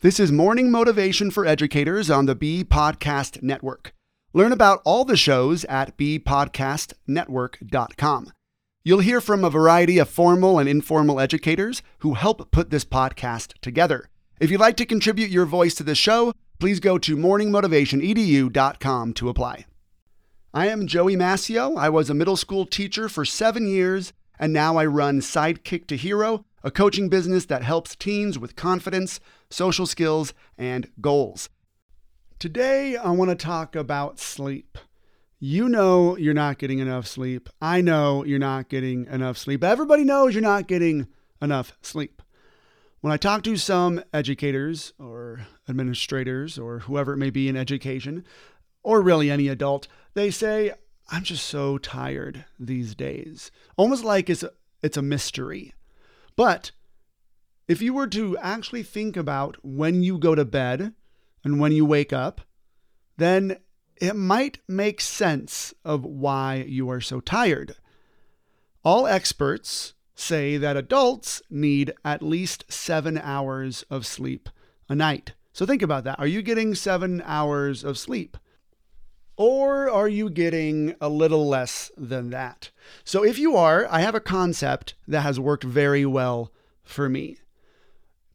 This is Morning Motivation for Educators on the B Podcast Network. Learn about all the shows at bpodcastnetwork.com. You'll hear from a variety of formal and informal educators who help put this podcast together. If you'd like to contribute your voice to the show, please go to morningmotivationedu.com to apply. I am Joey Mascio. I was a middle school teacher for seven years, and now I run Sidekick to Hero, a coaching business that helps teens with confidence, social skills, and goals. Today, I want to talk about sleep. You know you're not getting enough sleep. I know you're not getting enough sleep. Everybody knows you're not getting enough sleep. When I talk to some educators or administrators or whoever it may be in education, or really any adult, they say, I'm just so tired these days. Almost like it's a, it's a mystery. But if you were to actually think about when you go to bed and when you wake up, then it might make sense of why you are so tired. All experts say that adults need at least seven hours of sleep a night. So think about that. Are you getting seven hours of sleep? Or are you getting a little less than that? So, if you are, I have a concept that has worked very well for me.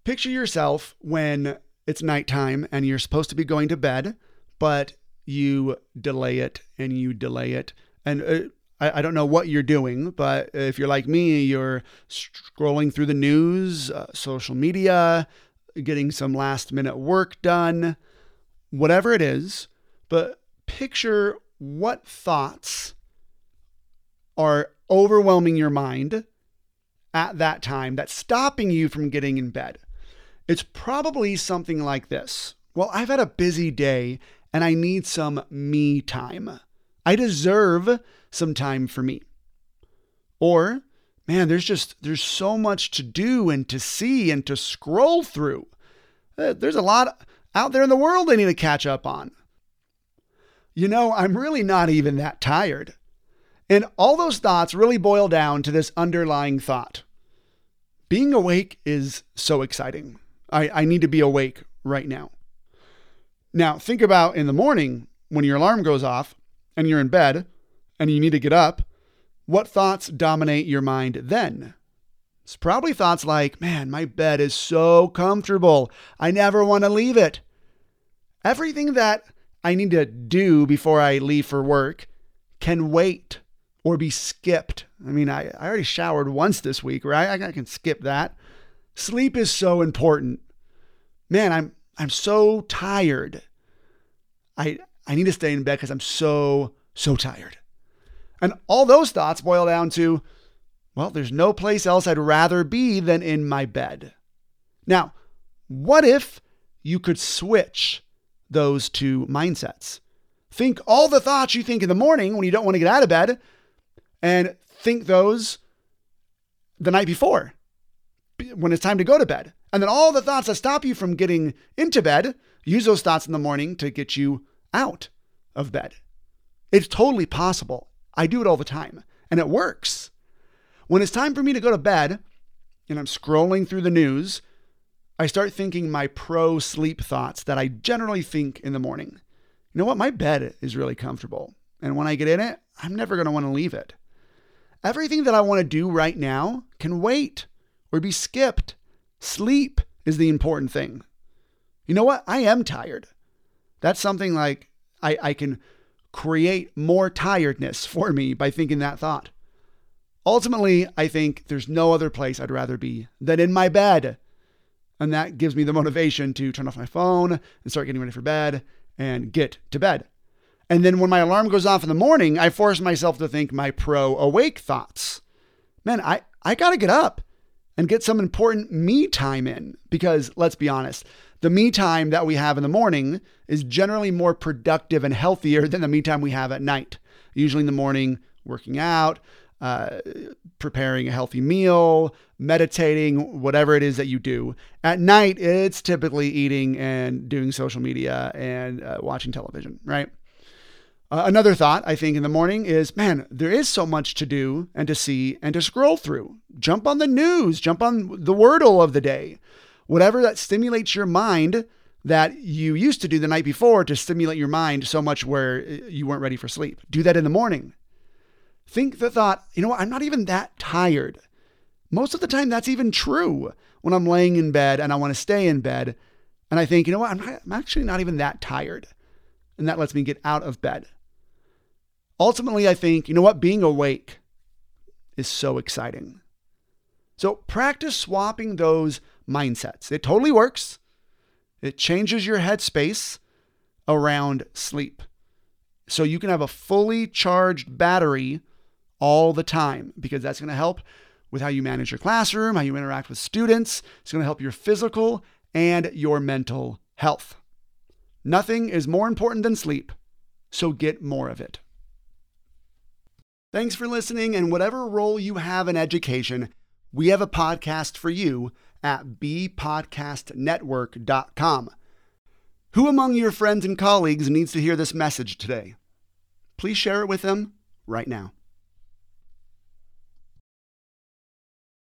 Picture yourself when it's nighttime and you're supposed to be going to bed, but you delay it and you delay it. And uh, I, I, don't know what you're doing, but if you're like me, you're scrolling through the news, uh, social media, getting some last minute work done, whatever it is. But picture what thoughts are overwhelming your mind at that time that's stopping you from getting in bed. It's probably something like this Well, I've had a busy day and I need some me time. I deserve some time for me. Or, man, there's just there's so much to do and to see and to scroll through. Uh, there's a lot out there in the world I need to catch up on you know, I'm really not even that tired. And all those thoughts really boil down to this underlying thought being awake is so exciting. I, I need to be awake right now. Now, think about in the morning when your alarm goes off and you're in bed and you need to get up. What thoughts dominate your mind then? It's probably thoughts like, man, my bed is so comfortable. I never want to leave it. Everything that I need to do before I leave for work can wait or be skipped. I mean, I, I already showered once this week, right? I, I can skip that. Sleep is so important. Man, I'm I'm so tired. I I need to stay in bed because I'm so, so tired. And all those thoughts boil down to, well, there's no place else I'd rather be than in my bed. Now, what if you could switch those two mindsets. Think all the thoughts you think in the morning when you don't want to get out of bed, and think those the night before when it's time to go to bed. And then all the thoughts that stop you from getting into bed, use those thoughts in the morning to get you out of bed. It's totally possible. I do it all the time, and it works. When it's time for me to go to bed and I'm scrolling through the news, I start thinking my pro sleep thoughts that I generally think in the morning. You know what? My bed is really comfortable. And when I get in it, I'm never going to want to leave it. Everything that I want to do right now can wait or be skipped. Sleep is the important thing. You know what? I am tired. That's something like I, I can create more tiredness for me by thinking that thought. Ultimately, I think there's no other place I'd rather be than in my bed. And that gives me the motivation to turn off my phone and start getting ready for bed and get to bed. And then when my alarm goes off in the morning, I force myself to think my pro awake thoughts. Man, I, I got to get up and get some important me time in because let's be honest, the me time that we have in the morning is generally more productive and healthier than the me time we have at night. Usually in the morning, working out, uh, preparing a healthy meal, meditating, whatever it is that you do. At night, it's typically eating and doing social media and uh, watching television, right? Uh, another thought I think in the morning is man, there is so much to do and to see and to scroll through. Jump on the news, jump on the Wordle of the day. whatever that stimulates your mind that you used to do the night before to stimulate your mind so much where uh, you weren't ready for sleep. Do that in the morning. Think the thought, you know what, I'm not even that tired. Most of the time, that's even true when I'm laying in bed and I want to stay in bed. And I think, you know what, I'm, not, I'm actually not even that tired. And that lets me get out of bed. Ultimately, I think, you know what, being awake is so exciting. So practice swapping those mindsets. It totally works. It changes your headspace around sleep. So you can have a fully charged battery all the time because that's going to help with how you manage your classroom, how you interact with students. It's going to help your physical and your mental health. Nothing is more important than sleep, so get more of it. Thanks for listening, and whatever role you have in education, we have a podcast for you at bpodcastnetwork.com. Who among your friends and colleagues needs to hear this message today? Please share it with them right now.